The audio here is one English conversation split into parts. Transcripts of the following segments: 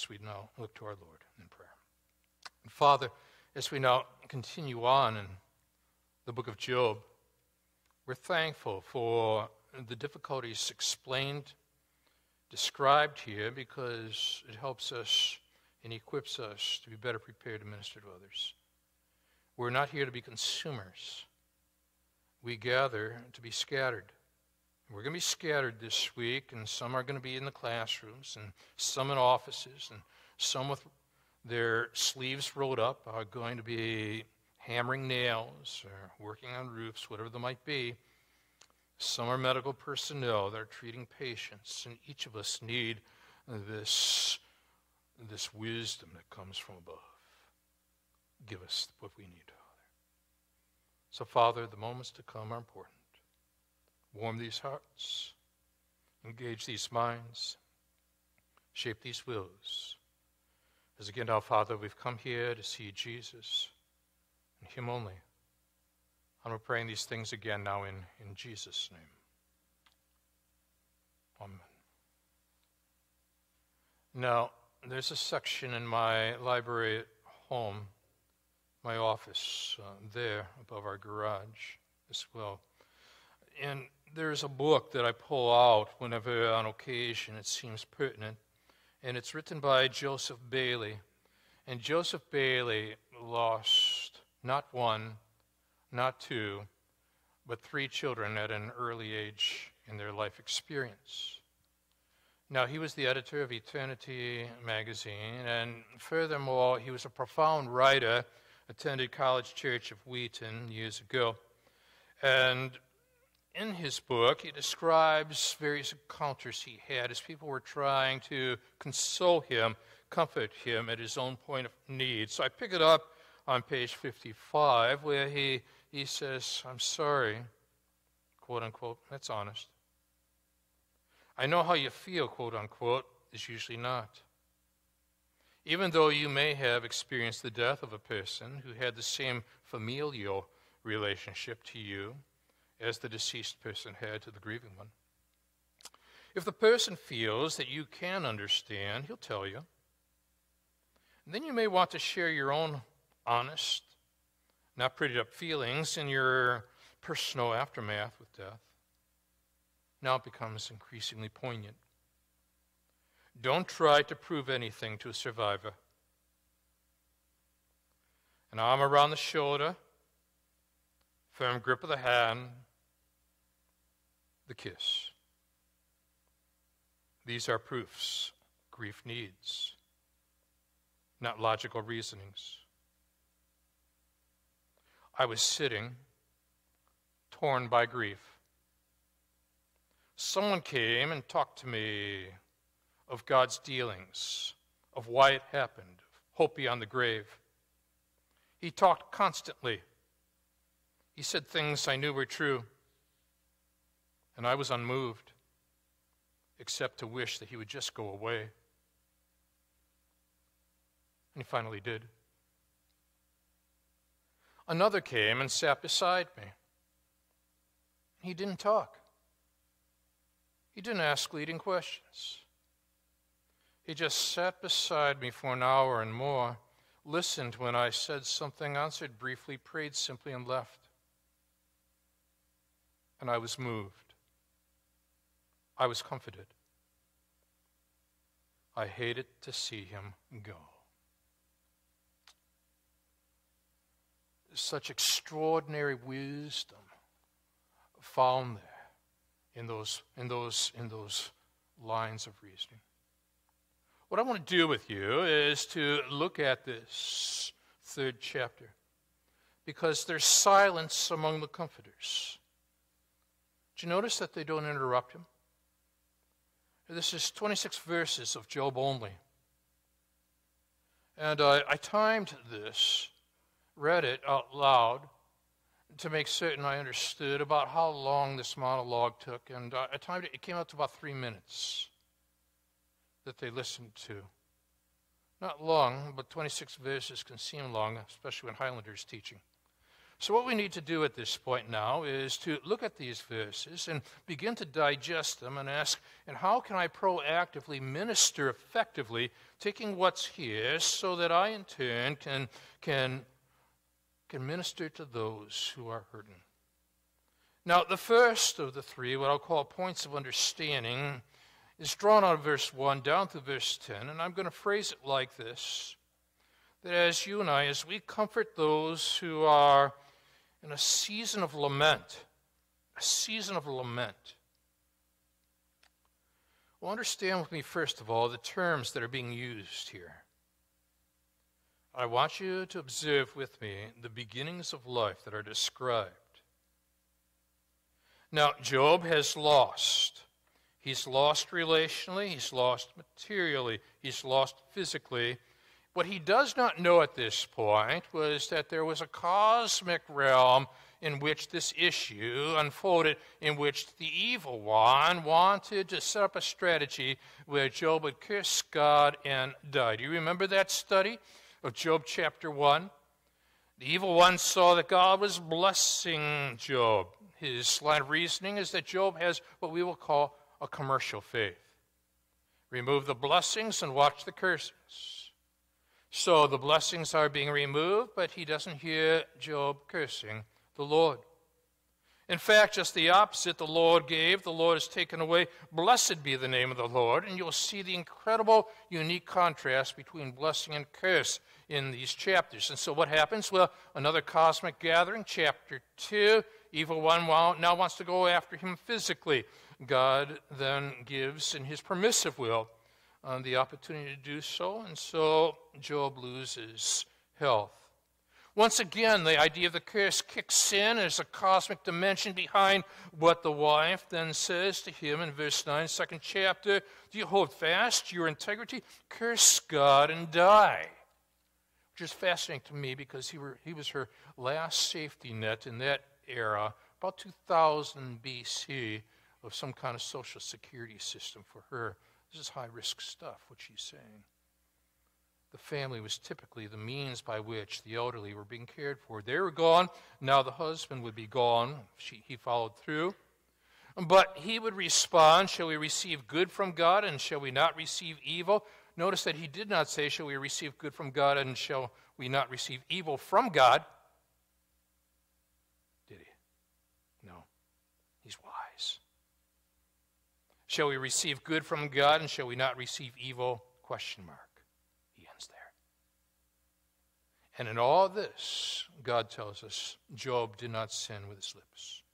as we now look to our Lord in prayer. Father, as we now continue on in the book of Job, we're thankful for the difficulties explained, described here, because it helps us and equips us to be better prepared to minister to others. We're not here to be consumers. We gather to be scattered. We're going to be scattered this week, and some are going to be in the classrooms, and some in offices, and some with their sleeves rolled up are going to be hammering nails or working on roofs, whatever they might be. Some are medical personnel that are treating patients, and each of us need this, this wisdom that comes from above. Give us what we need, Father. So, Father, the moments to come are important. Warm these hearts, engage these minds, shape these wills. As again, our Father, we've come here to see Jesus and Him only. And we're praying these things again now in, in Jesus' name. Amen. Now, there's a section in my library at home, my office, uh, there above our garage as well. And there's a book that I pull out whenever on occasion it seems pertinent, and it's written by Joseph Bayly. And Joseph Bayly lost not one, not two, but three children at an early age in their life experience. Now, he was the editor of Eternity magazine, and furthermore, he was a profound writer, attended College Church of Wheaton years ago. And in his book, he describes various encounters he had as people were trying to console him, comfort him at his own point of need. So I pick it up on page 55 where he, he says, I'm sorry, quote unquote. That's honest. I know how you feel, quote unquote, is usually not. Even though you may have experienced the death of a person who had the same familial relationship to you, as the deceased person had to the grieving one. If the person feels that you can understand, he'll tell you. And then you may want to share your own honest, not prettied up feelings in your personal aftermath with death. Now it becomes increasingly poignant. Don't try to prove anything to a survivor. An arm around the shoulder, firm grip of the hand, the kiss. These are proofs grief needs, not logical reasonings. I was sitting, torn by grief. Someone came and talked to me of God's dealings, of why it happened, of hope beyond the grave. He talked constantly. He said things I knew were true. And I was unmoved, except to wish that he would just go away. And he finally did. Another came and sat beside me. He didn't talk. He didn't ask leading questions. He just sat beside me for an hour and more, listened when I said something, answered briefly, prayed simply, and left. And I was moved. I was comforted. I hated to see him go. Such extraordinary wisdom found there in those, in those, in those lines of reasoning. What I want to do with you is to look at this third chapter because there's silence among the comforters. Do you notice that they don't interrupt him? This is 26 verses of Job only. And uh, I timed this, read it out loud to make certain I understood about how long this monologue took. And uh, I timed it, it came out to about three minutes that they listened to. Not long, but 26 verses can seem long, especially when Highlander's teaching. So, what we need to do at this point now is to look at these verses and begin to digest them and ask, and how can I proactively minister effectively, taking what's here so that I in turn can, can, can minister to those who are hurting? Now, the first of the three, what I'll call points of understanding, is drawn out of verse 1 down to verse 10, and I'm going to phrase it like this that as you and I, as we comfort those who are in a season of lament, a season of lament. Well, understand with me, first of all, the terms that are being used here. I want you to observe with me the beginnings of life that are described. Now, Job has lost. He's lost relationally, he's lost materially, he's lost physically, what he does not know at this point was that there was a cosmic realm in which this issue unfolded, in which the evil one wanted to set up a strategy where Job would curse God and die. Do you remember that study of Job chapter 1? The evil one saw that God was blessing Job. His line of reasoning is that Job has what we will call a commercial faith. Remove the blessings and watch the curses. So the blessings are being removed, but he doesn't hear Job cursing the Lord. In fact, just the opposite the Lord gave, the Lord has taken away. Blessed be the name of the Lord. And you'll see the incredible, unique contrast between blessing and curse in these chapters. And so what happens? Well, another cosmic gathering, chapter 2. Evil one now wants to go after him physically. God then gives, in his permissive will, um, the opportunity to do so, and so Job loses health. Once again, the idea of the curse kicks in. as a cosmic dimension behind what the wife then says to him in verse 9, second chapter. Do you hold fast your integrity? Curse God and die. Which is fascinating to me because he, were, he was her last safety net in that era, about 2000 BC, of some kind of social security system for her. This is high risk stuff, what she's saying. The family was typically the means by which the elderly were being cared for. They were gone. Now the husband would be gone. She, he followed through. But he would respond Shall we receive good from God and shall we not receive evil? Notice that he did not say, Shall we receive good from God and shall we not receive evil from God? Did he? No. He's wise. Shall we receive good from God and shall we not receive evil? Question mark. He ends there. And in all this, God tells us Job did not sin with his lips.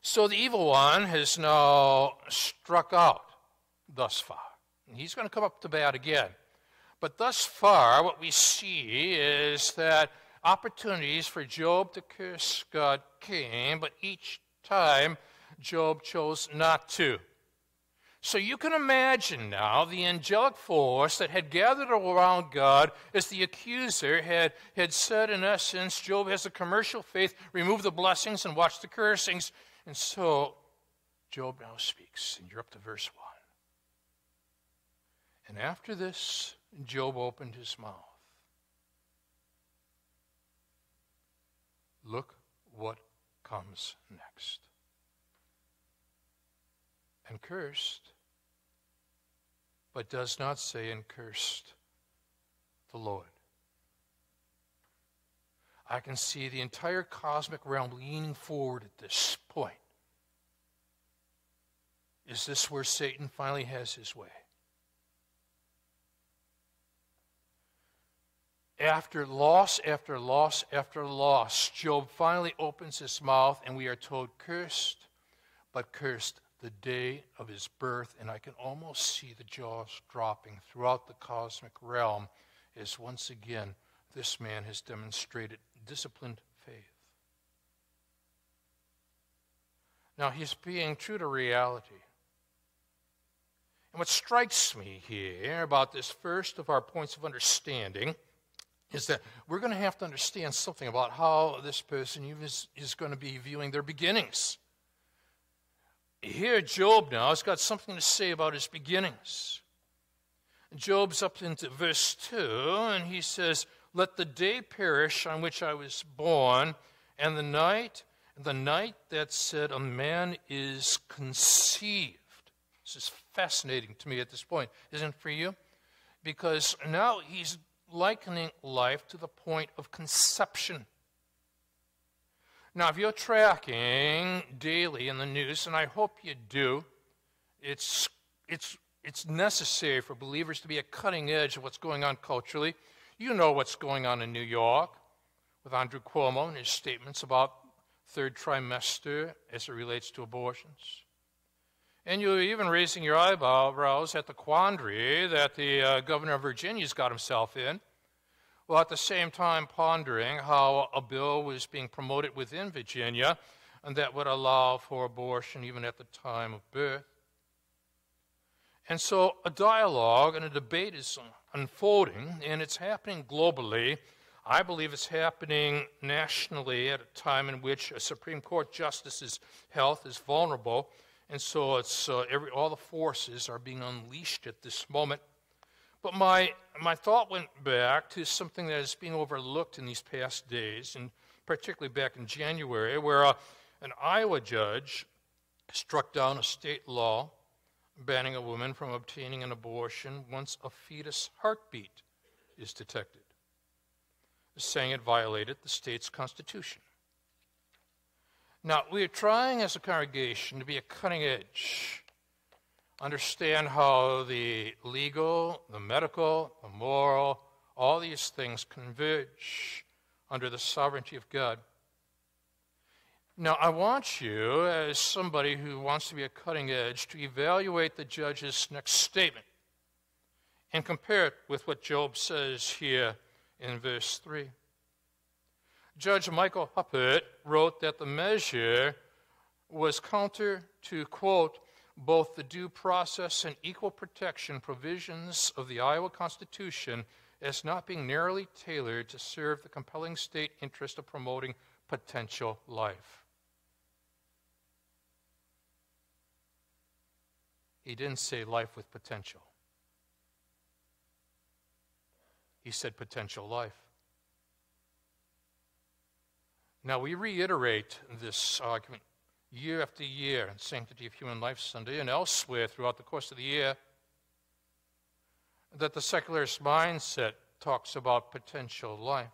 So the evil one has now struck out thus far. He's going to come up to bat again. But thus far, what we see is that opportunities for Job to curse God came, but each time Job chose not to. So you can imagine now the angelic force that had gathered around God as the accuser had, had said, in essence, Job has a commercial faith, remove the blessings and watch the cursings. And so Job now speaks, and you're up to verse 1. And after this, Job opened his mouth. Look what comes next and cursed, but does not say and cursed the Lord. I can see the entire cosmic realm leaning forward at this point. Is this where Satan finally has his way? After loss after loss after loss, Job finally opens his mouth, and we are told, Cursed, but cursed the day of his birth, and I can almost see the jaws dropping throughout the cosmic realm as once again this man has demonstrated disciplined faith. Now, he's being true to reality. And what strikes me here about this first of our points of understanding is that we're going to have to understand something about how this person is, going to be viewing their beginnings. Here, Job now has got something to say about his beginnings. Job's up into verse 2, and he says, Let the day perish on which I was born, and the night, the night that said a man is conceived. This is fascinating to me at this point, isn't it for you? Because now he's likening life to the point of conception. Now, if you're tracking daily in the news, and I hope you do, it's, it's, it's necessary for believers to be at cutting edge of what's going on culturally. You know what's going on in New York with Andrew Cuomo and his statements about third trimester as it relates to abortions. And you're even raising your eyebrows at the quandary that the uh, governor of Virginia's got himself in while at the same time pondering how a bill was being promoted within Virginia and that would allow for abortion even at the time of birth. And so a dialogue and a debate is unfolding, and it's happening globally. I believe it's happening nationally at a time in which a Supreme Court justice's health is vulnerable, and so it's uh, every, all the forces are being unleashed at this moment. But my, my thought went back to something that is being overlooked in these past days, and particularly back in January, where uh, an Iowa judge struck down a state law banning a woman from obtaining an abortion once a fetus heartbeat is detected, saying it violated the state's constitution. Now, we are trying as a congregation to be a cutting edge understand how the legal, the medical, the moral, all these things converge under the sovereignty of God. Now, I want you, as somebody who wants to be a cutting edge, to evaluate the judge's next statement and compare it with what Job says here in verse 3. Judge Michael Huppert wrote that the measure was counter to, quote, both the due process and equal protection provisions of the Iowa Constitution as not being narrowly tailored to serve the compelling state interest of promoting potential life. He didn't say life with potential. He said potential life. Now, we reiterate this argument year after year in Sanctity of Human Life Sunday and elsewhere throughout the course of the year that the secularist mindset talks about potential life.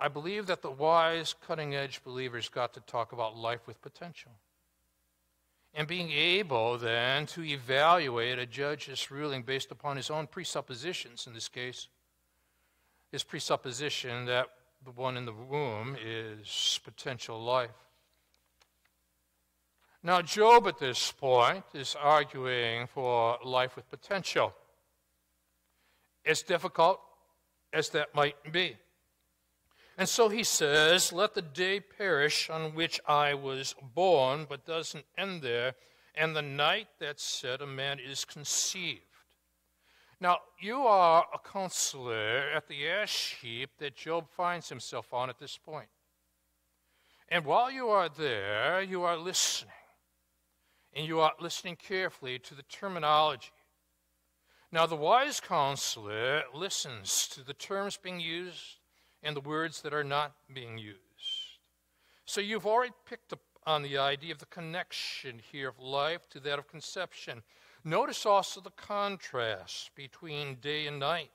I believe that the wise, cutting edge believers got to talk about life with potential. And being able then to evaluate a judge's ruling based upon his own presuppositions, in this case, his presupposition that the one in the womb is potential life. Now, Job at this point is arguing for life with potential. As difficult as that might be. And so he says, Let the day perish on which I was born, but doesn't end there, and the night that said a man is conceived. Now, you are a counselor at the ash heap that Job finds himself on at this point. And while you are there, you are listening and you are listening carefully to the terminology. Now, the wise counselor listens to the terms being used and the words that are not being used. So you've already picked up on the idea of the connection here of life to that of conception. Notice also the contrast between day and night.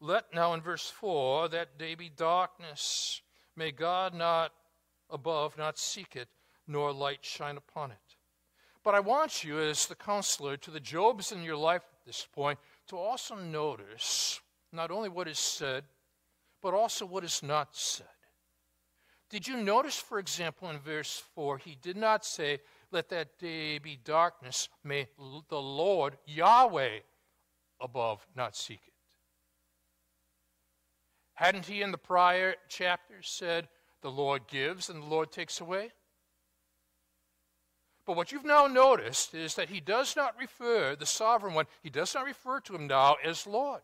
Let now in verse 4 that day be darkness. May God not above not seek it, nor light shine upon it. But I want you, as the counselor, to the Jobs in your life at this point, to also notice not only what is said, but also what is not said. Did you notice, for example, in verse 4, he did not say, Let that day be darkness, may the Lord, Yahweh, above not seek it? Hadn't he in the prior chapters said, The Lord gives and the Lord takes away? But what you've now noticed is that he does not refer, the sovereign one, he does not refer to him now as Lord.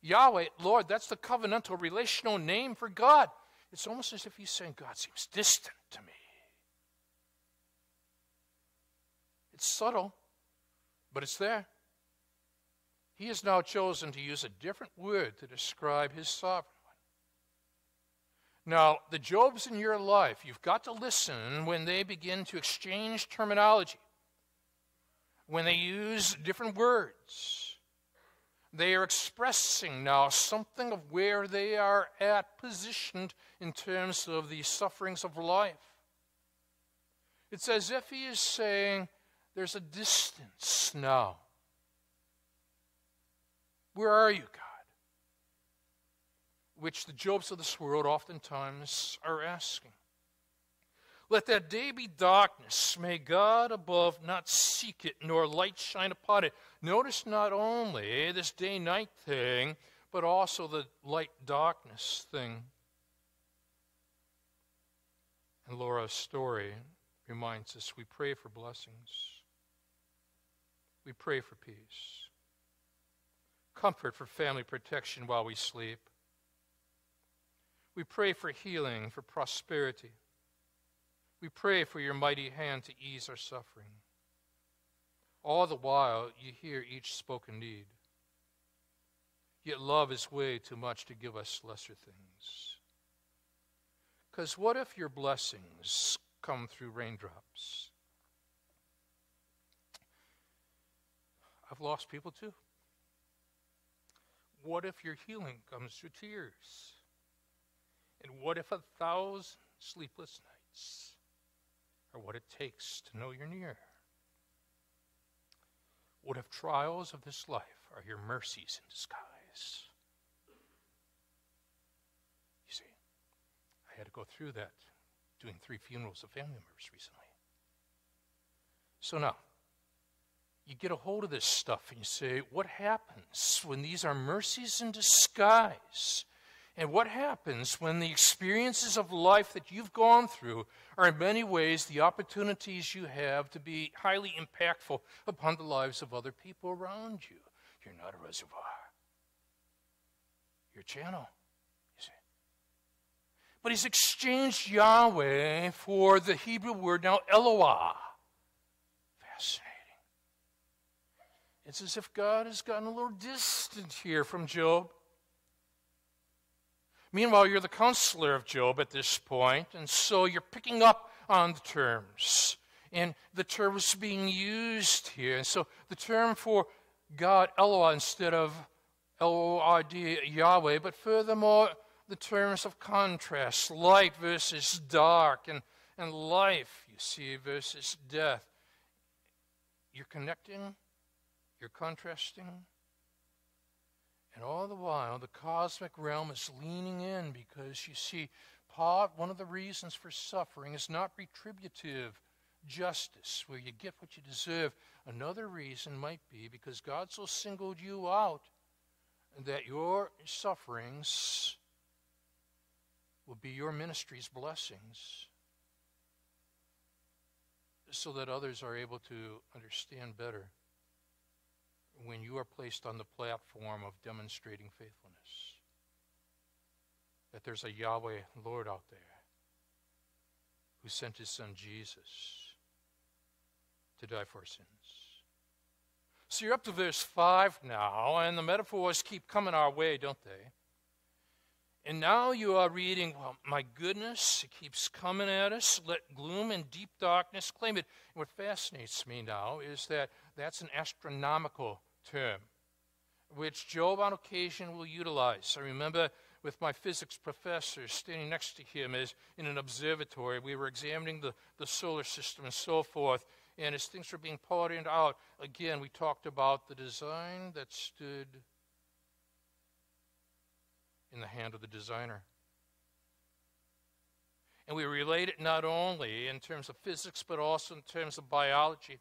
Yahweh, Lord, that's the covenantal relational name for God. It's almost as if he's saying, God seems distant to me. It's subtle, but it's there. he has now chosen to use a different word to describe his sovereign. Now, the Jobs in your life, you've got to listen when they begin to exchange terminology, when they use different words. They are expressing now something of where they are at positioned in terms of the sufferings of life. It's as if he is saying, There's a distance now where are you, God? Which the Jobs of this world oftentimes are asking. Let that day be darkness. May God above not seek it, nor light shine upon it. Notice not only this day night thing, but also the light darkness thing. And Laura's story reminds us we pray for blessings, we pray for peace comfort for family protection while we sleep. We pray for healing, for prosperity. We pray for your mighty hand to ease our suffering. All the while, you hear each spoken need. Yet love is way too much to give us lesser things. Because what if your blessings come through raindrops? I've lost people too. What if your healing comes through tears? And what if a thousand sleepless nights are what it takes to know you're near? What if trials of this life are your mercies in disguise? You see, I had to go through that doing three funerals of family members recently. So now, you get a hold of this stuff and you say, What happens when these are mercies in disguise? And what happens when the experiences of life that you've gone through are in many ways the opportunities you have to be highly impactful upon the lives of other people around you? You're not a reservoir, you're a channel. But he's exchanged Yahweh for the Hebrew word now Eloah. Fascinating. It's as if God has gotten a little distant here from Job. Meanwhile, you're the counselor of Job at this point, and so you're picking up on the terms. And the terms being used here. And so the term for God, Eloah, instead of L-O-R-D, Yahweh, but furthermore, the terms of contrast, light versus dark, and, and life, you see, versus death. You're connecting you're contrasting. And all the while, the cosmic realm is leaning in because you see, part, one of the reasons for suffering is not retributive justice, where you get what you deserve. Another reason might be because God so singled you out that your sufferings will be your ministry's blessings so that others are able to understand better when you are placed on the platform of demonstrating faithfulness. That there's a Yahweh Lord out there who sent his son Jesus to die for our sins. So you're up to verse 5 now, and the metaphors keep coming our way, don't they? And now you are reading, well, my goodness, it keeps coming at us. Let gloom and deep darkness claim it. And what fascinates me now is that that's an astronomical term, which Job on occasion will utilize. I remember with my physics professor standing next to him as in an observatory. We were examining the, the solar system and so forth. And as things were being pointed out, again, we talked about the design that stood in the hand of the designer. And we relate it not only in terms of physics, but also in terms of biology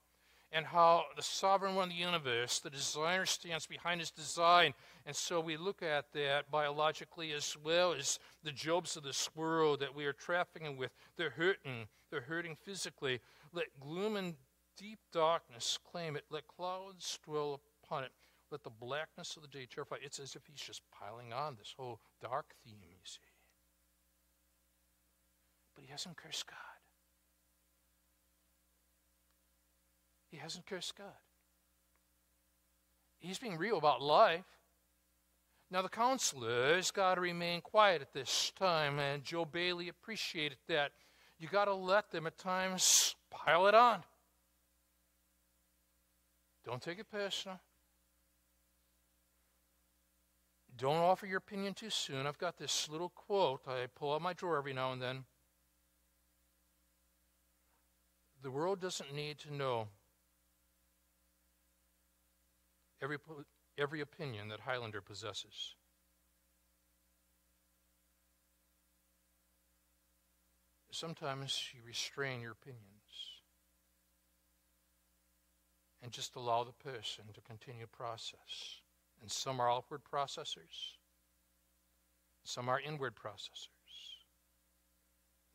and how the sovereign one of the universe, the designer, stands behind his design. And so we look at that biologically as well as the Jobs of this world that we are trafficking with. They're hurting, they're hurting physically. Let gloom and deep darkness claim it, let clouds dwell upon it. Let the blackness of the day terrify. It's as if he's just piling on this whole dark theme, you see. But he hasn't cursed God. He hasn't cursed God. he's being real about life. Now, the counselor's got to remain quiet at this time, and Joe Bayly appreciated that. You got to let them at times pile it on. Don't take it personal. Don't offer your opinion too soon. I've got this little quote I pull out my drawer every now and then. The world doesn't need to know every, every opinion that Highlander possesses. Sometimes you restrain your opinions and just allow the person to continue process. And some are outward processors, some are inward processors.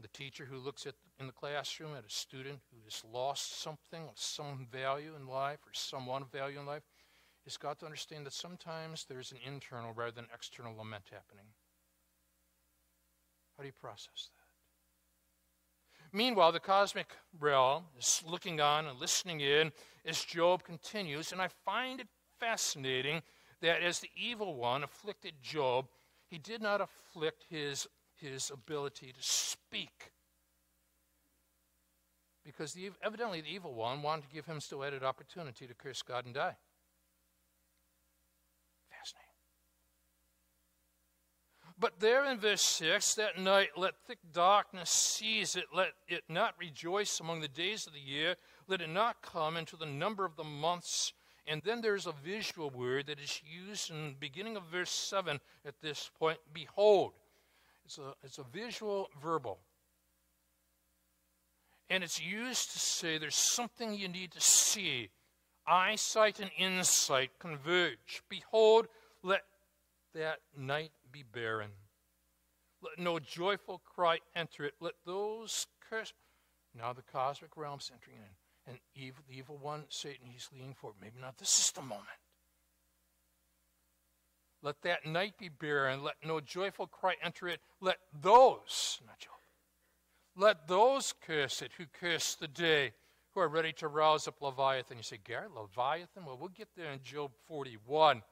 The teacher who looks at in the classroom at a student who has lost something of some value in life or someone of value in life has got to understand that sometimes there's an internal rather than external lament happening. How do you process that? Meanwhile, the cosmic realm is looking on and listening in as Job continues, and I find it fascinating that as the evil one afflicted Job, he did not afflict his, his ability to speak. Because the, evidently the evil one wanted to give him still added opportunity to curse God and die. Fascinating. But there in verse 6, that night let thick darkness seize it, let it not rejoice among the days of the year, let it not come into the number of the months and then there's a visual word that is used in the beginning of verse 7 at this point behold. It's a, it's a visual verbal. And it's used to say there's something you need to see. Eyesight and insight converge. Behold, let that night be barren. Let no joyful cry enter it. Let those curse. Now the cosmic realm's entering in. And evil, the evil one, Satan, he's leaning forward. Maybe not this is the moment. Let that night be barren. Let no joyful cry enter it. Let those, not Job, let those curse it who curse the day, who are ready to rouse up Leviathan. You say, Gary, Leviathan? Well, we'll get there in Job 41.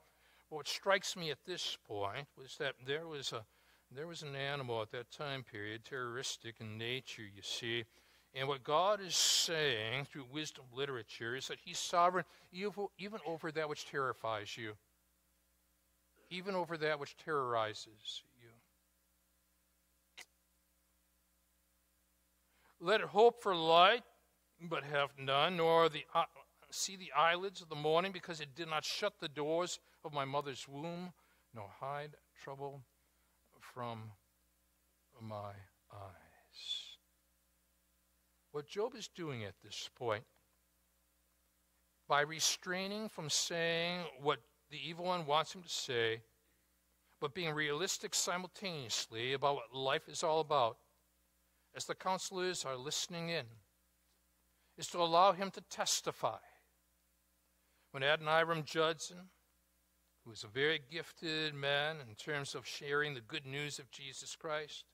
What strikes me at this point was that there was a there was an animal at that time period, terroristic in nature, you see, and what God is saying through wisdom literature is that He's sovereign even over that which terrifies you, even over that which terrorizes you. Let it hope for light, but have none, nor the, see the eyelids of the morning, because it did not shut the doors of my mother's womb, nor hide trouble from my eyes. What Job is doing at this point, by restraining from saying what the evil one wants him to say, but being realistic simultaneously about what life is all about, as the counselors are listening in, is to allow him to testify. When Adoniram Judson, who was a very gifted man in terms of sharing the good news of Jesus Christ,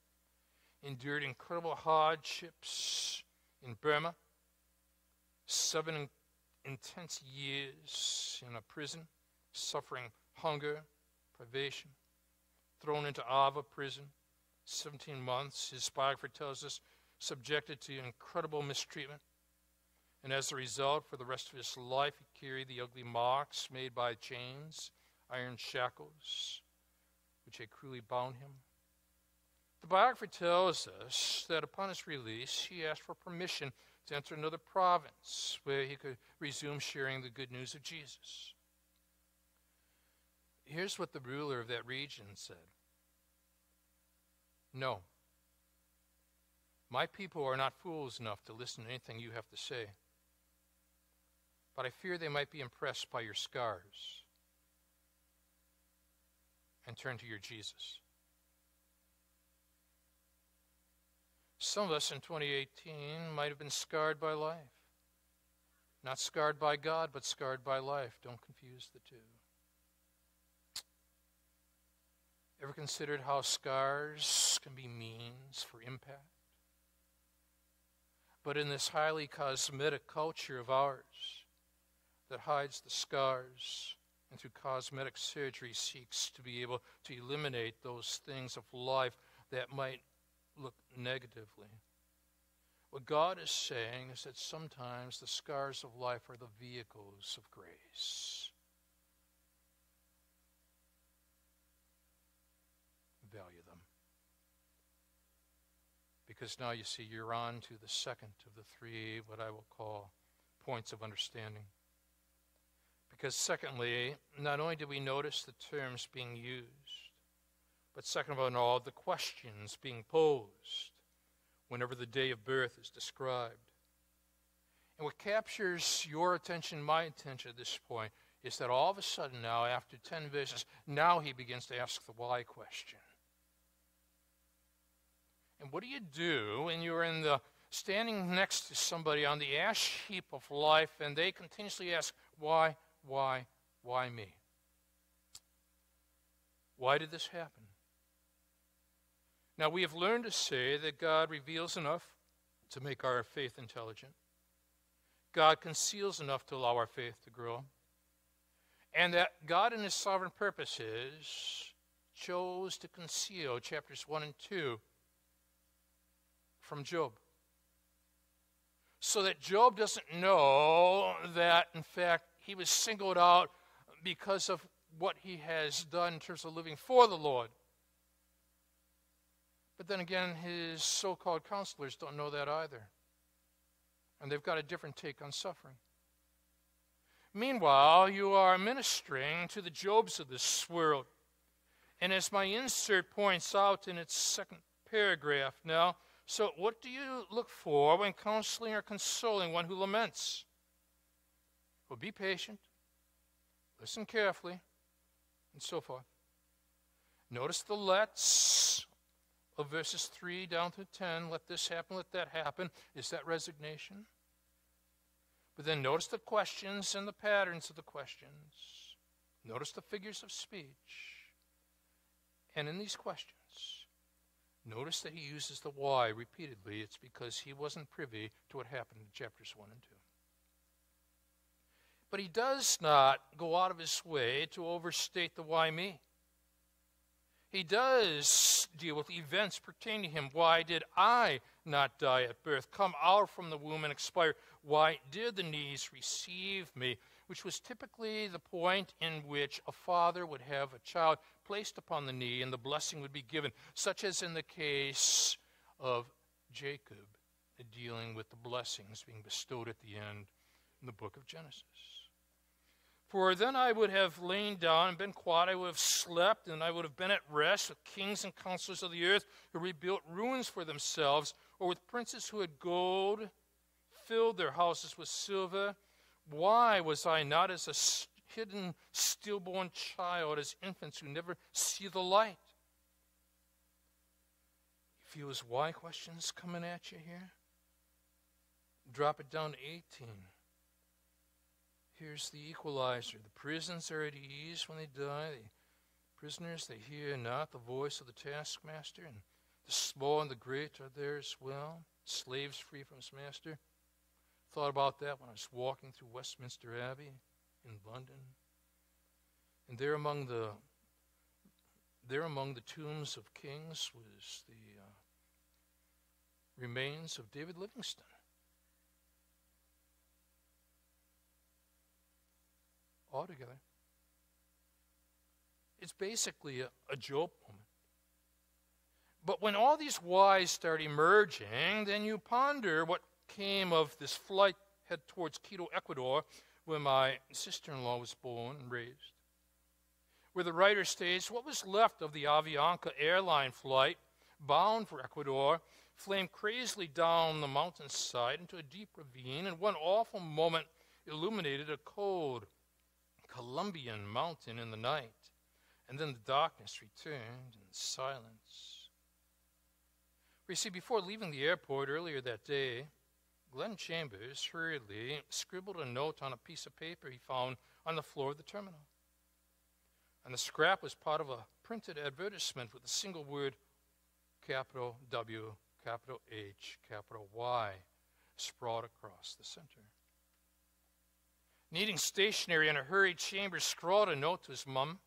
endured incredible hardships in Burma, seven intense years in a prison, suffering hunger, privation, thrown into Ava prison, 17 months, his biographer tells us, subjected to incredible mistreatment. And as a result, for the rest of his life, he carried the ugly marks made by chains, iron shackles, which had cruelly bound him. The biography tells us that upon his release, he asked for permission to enter another province where he could resume sharing the good news of Jesus. Here's what the ruler of that region said No, my people are not fools enough to listen to anything you have to say, but I fear they might be impressed by your scars and turn to your Jesus. Some of us in 2018 might have been scarred by life. Not scarred by God, but scarred by life. Don't confuse the two. Ever considered how scars can be means for impact? But in this highly cosmetic culture of ours that hides the scars and through cosmetic surgery seeks to be able to eliminate those things of life that might look negatively. What God is saying is that sometimes the scars of life are the vehicles of grace. Value them. Because now you see you're on to the second of the three, what I will call points of understanding. Because, secondly, not only do we notice the terms being used, but second of all, the questions being posed whenever the day of birth is described. And what captures your attention, my attention at this point, is that all of a sudden now, after 10 verses, now he begins to ask the why question. And what do you do when you're in the standing next to somebody on the ash heap of life and they continuously ask, why, why, why me? Why did this happen? Now, we have learned to say that God reveals enough to make our faith intelligent. God conceals enough to allow our faith to grow. And that God, in His sovereign purposes, chose to conceal chapters 1 and 2 from Job. So that Job doesn't know that, in fact, he was singled out because of what he has done in terms of living for the Lord. But then again, his so called counselors don't know that either. And they've got a different take on suffering. Meanwhile, you are ministering to the Jobs of this world. And as my insert points out in its second paragraph now, so what do you look for when counseling or consoling one who laments? Well, be patient, listen carefully, and so forth. Notice the lets of verses 3 down to 10. Let this happen, let that happen. Is that resignation? But then notice the questions and the patterns of the questions. Notice the figures of speech. And in these questions, notice that he uses the why repeatedly. It's because he wasn't privy to what happened in chapters 1 and 2. But he does not go out of his way to overstate the why me. He does deal with events pertaining to him. Why did I not die at birth, come out from the womb and expire? Why did the knees receive me? Which was typically the point in which a father would have a child placed upon the knee and the blessing would be given, such as in the case of Jacob, dealing with the blessings being bestowed at the end in the book of Genesis. For then I would have lain down and been quiet. I would have slept, and I would have been at rest with kings and counselors of the earth who rebuilt ruins for themselves, or with princes who had gold, filled their houses with silver. Why was I not as a hidden stillborn child, as infants who never see the light? If you feel his why questions coming at you here? Drop it down to 18. Here's the equalizer. The prisons are at ease when they die. The prisoners, they hear not the voice of the taskmaster, and the small and the great are there as well. Slaves free from his master. Thought about that when I was walking through Westminster Abbey in London. And there among the there among the tombs of kings was the uh, remains of David Livingstone. Altogether. It's basically a, a Job moment. But when all these whys start emerging, then you ponder what came of this flight head towards Quito, Ecuador, where my sister in law was born and raised. Where the writer states, what was left of the Avianca airline flight bound for Ecuador flamed crazily down the mountainside into a deep ravine, and one awful moment illuminated a cold, Colombian mountain in the night, and then the darkness returned and silence. We see, before leaving the airport earlier that day, Glenn Chambers hurriedly scribbled a note on a piece of paper he found on the floor of the terminal. And the scrap was part of a printed advertisement with a single word, capital W, capital H, capital Y, sprawled across the center. Needing stationery in a hurry, Chambers scrawled a note to his mum.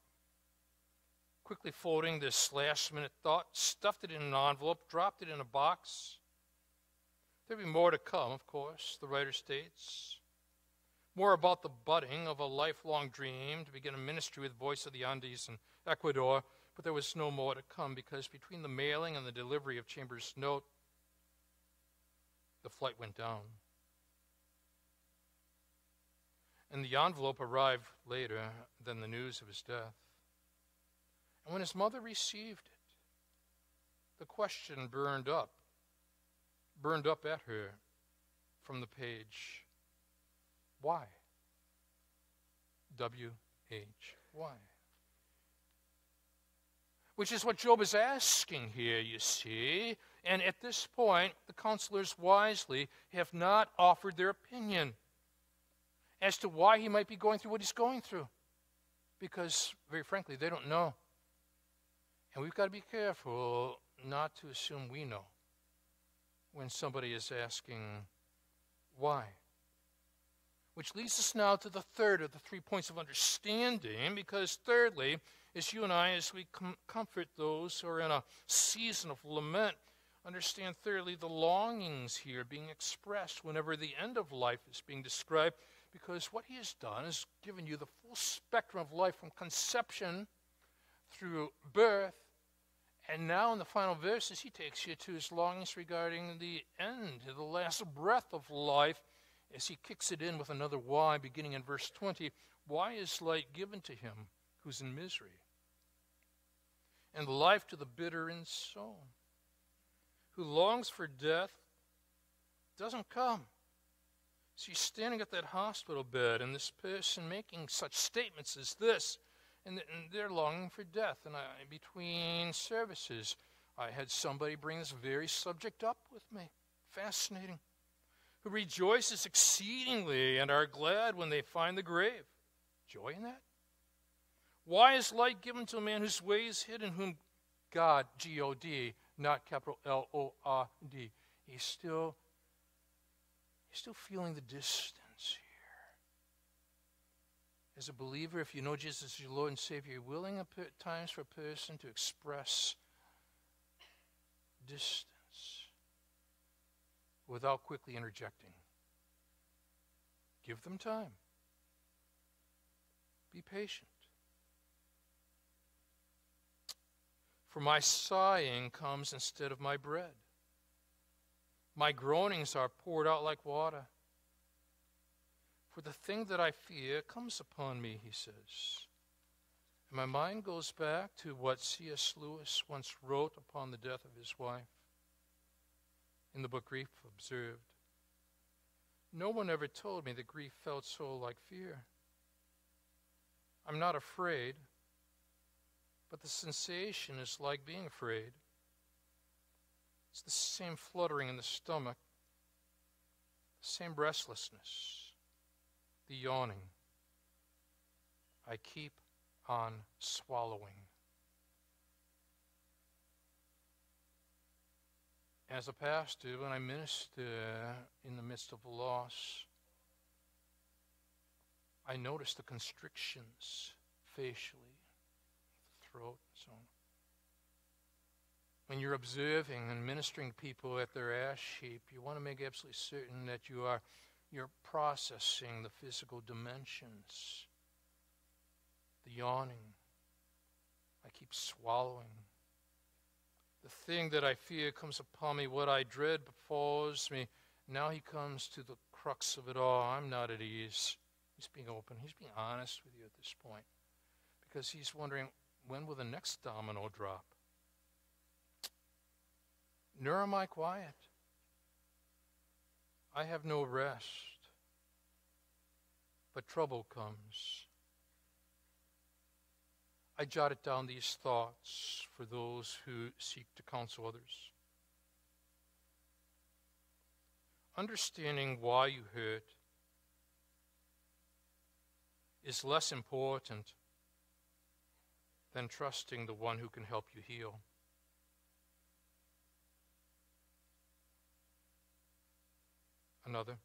Quickly folding this last minute thought, stuffed it in an envelope, dropped it in a box. There'd be more to come, of course, the writer states. More about the budding of a lifelong dream to begin a ministry with Voice of the Andes in Ecuador, but there was no more to come because between the mailing and the delivery of Chambers' note, the flight went down. And the envelope arrived later than the news of his death. And when his mother received it, the question burned up, burned up at her from the page why? W H. Why? Which is what Job is asking here, you see. And at this point, the counselors wisely have not offered their opinion as to why he might be going through what he's going through. Because, very frankly, they don't know. And we've got to be careful not to assume we know when somebody is asking why. Which leads us now to the third of the three points of understanding, because thirdly, as you and I, as we com- comfort those who are in a season of lament, understand thirdly the longings here being expressed whenever the end of life is being described, because what he has done is given you the full spectrum of life from conception through birth, and now in the final verses, he takes you to his longings regarding the end, the last breath of life as he kicks it in with another why, beginning in verse 20. Why is light given to him who's in misery? And life to the bitter in soul, who longs for death, doesn't come. So he's standing at that hospital bed, and this person making such statements as this, and, they're longing for death. And I, between services, I had somebody bring this very subject up with me. Fascinating who rejoices exceedingly and are glad when they find the grave. Joy in that? Why is light given to a man whose way is hidden, whom God, G O D, not capital L O R D, he's still, he's still feeling the distance here. As a believer, if you know Jesus as your Lord and Savior, you're willing at times for a person to express distance without quickly interjecting. Give them time. Be patient. For my sighing comes instead of my bread. My groanings are poured out like water. For the thing that I fear comes upon me, he says. And my mind goes back to what C.S. Lewis once wrote upon the death of his wife in the book Grief Observed. No one ever told me that grief felt so like fear. I'm not afraid, but the sensation is like being afraid. It's the same fluttering in the stomach, the same restlessness, the yawning. I keep on swallowing. As a pastor, when I minister in the midst of loss, I notice the constrictions facially, the throat, and so on. When you're observing and ministering people at their ash heap, you want to make absolutely certain that you are you're processing the physical dimensions. The yawning. I keep swallowing. The thing that I fear comes upon me, what I dread befalls me. Now he comes to the crux of it all. I'm not at ease. He's being open. He's being honest with you at this point because he's wondering when will the next domino drop? Nor am I quiet. I have no rest, but trouble comes. I jotted down these thoughts for those who seek to counsel others. Understanding why you hurt is less important than trusting the one who can help you heal. Another.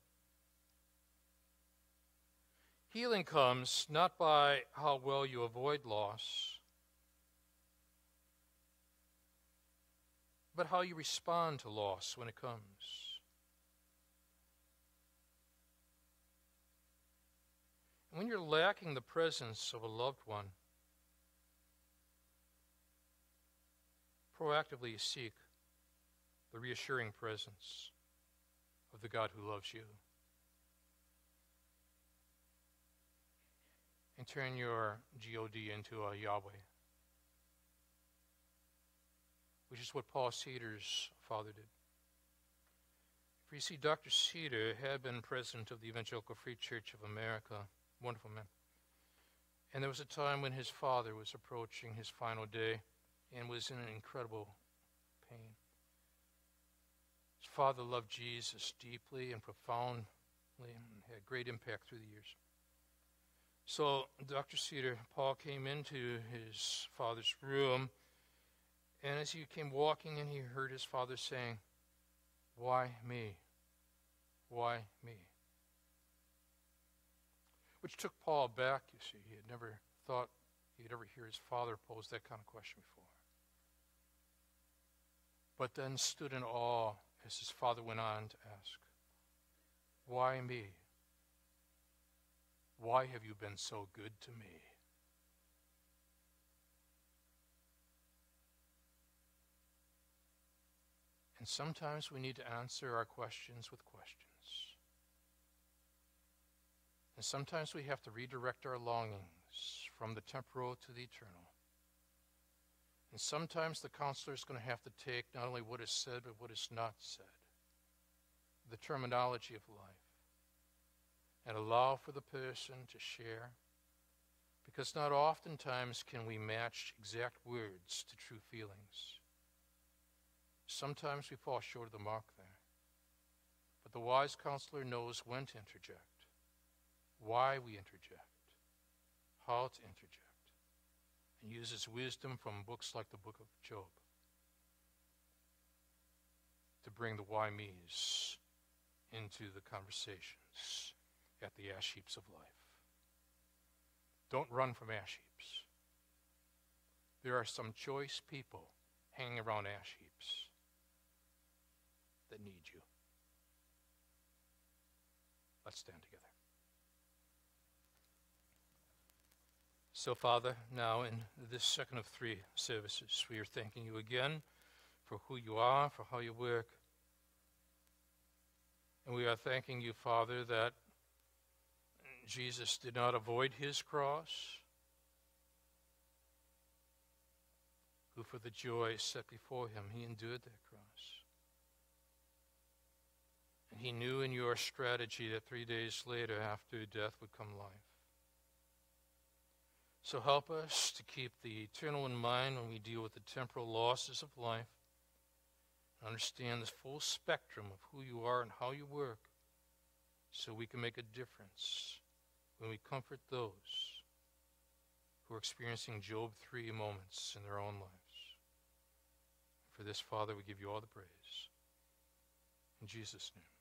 Healing comes not by how well you avoid loss, but how you respond to loss when it comes. When you're lacking the presence of a loved one, proactively seek the reassuring presence of the God who loves you. And turn your God into a Yahweh, which is what Paul Cedar's father did. For you see, Dr. Cedar had been president of the Evangelical Free Church of America, wonderful man. And there was a time when his father was approaching his final day and was in an incredible father loved Jesus deeply and profoundly and had great impact through the years. So Dr. Cedar, Paul came into his father's room, and as he came walking in, he heard his father saying, Why me? Why me? Which took Paul back, you see. He had never thought he'd ever hear his father pose that kind of question before. But then stood in awe as his father went on to ask, Why me? Why have you been so good to me? And sometimes we need to answer our questions with questions. And sometimes we have to redirect our longings from the temporal to the eternal. And sometimes the counselor is going to have to take not only what is said, but what is not said, the terminology of life, and allow for the person to share. Because not oftentimes can we match exact words to true feelings. Sometimes we fall short of the mark there. But the wise counselor knows when to interject, why we interject, how to interject and uses wisdom from books like the book of Job to bring the why me's into the conversations at the ash heaps of life. Don't run from ash heaps. There are some choice people hanging around ash heaps that need you. Let's stand together. So, Father, now in this second of three services, we are thanking you again for who you are, for how you work. And we are thanking you, Father, that Jesus did not avoid his cross, who for the joy set before him, he endured that cross. And he knew in your strategy that three days later, after death, would come life. So help us to keep the eternal in mind when we deal with the temporal losses of life. Understand the full spectrum of who you are and how you work so we can make a difference when we comfort those who are experiencing Job 3 moments in their own lives. For this, Father, we give you all the praise. In Jesus' name.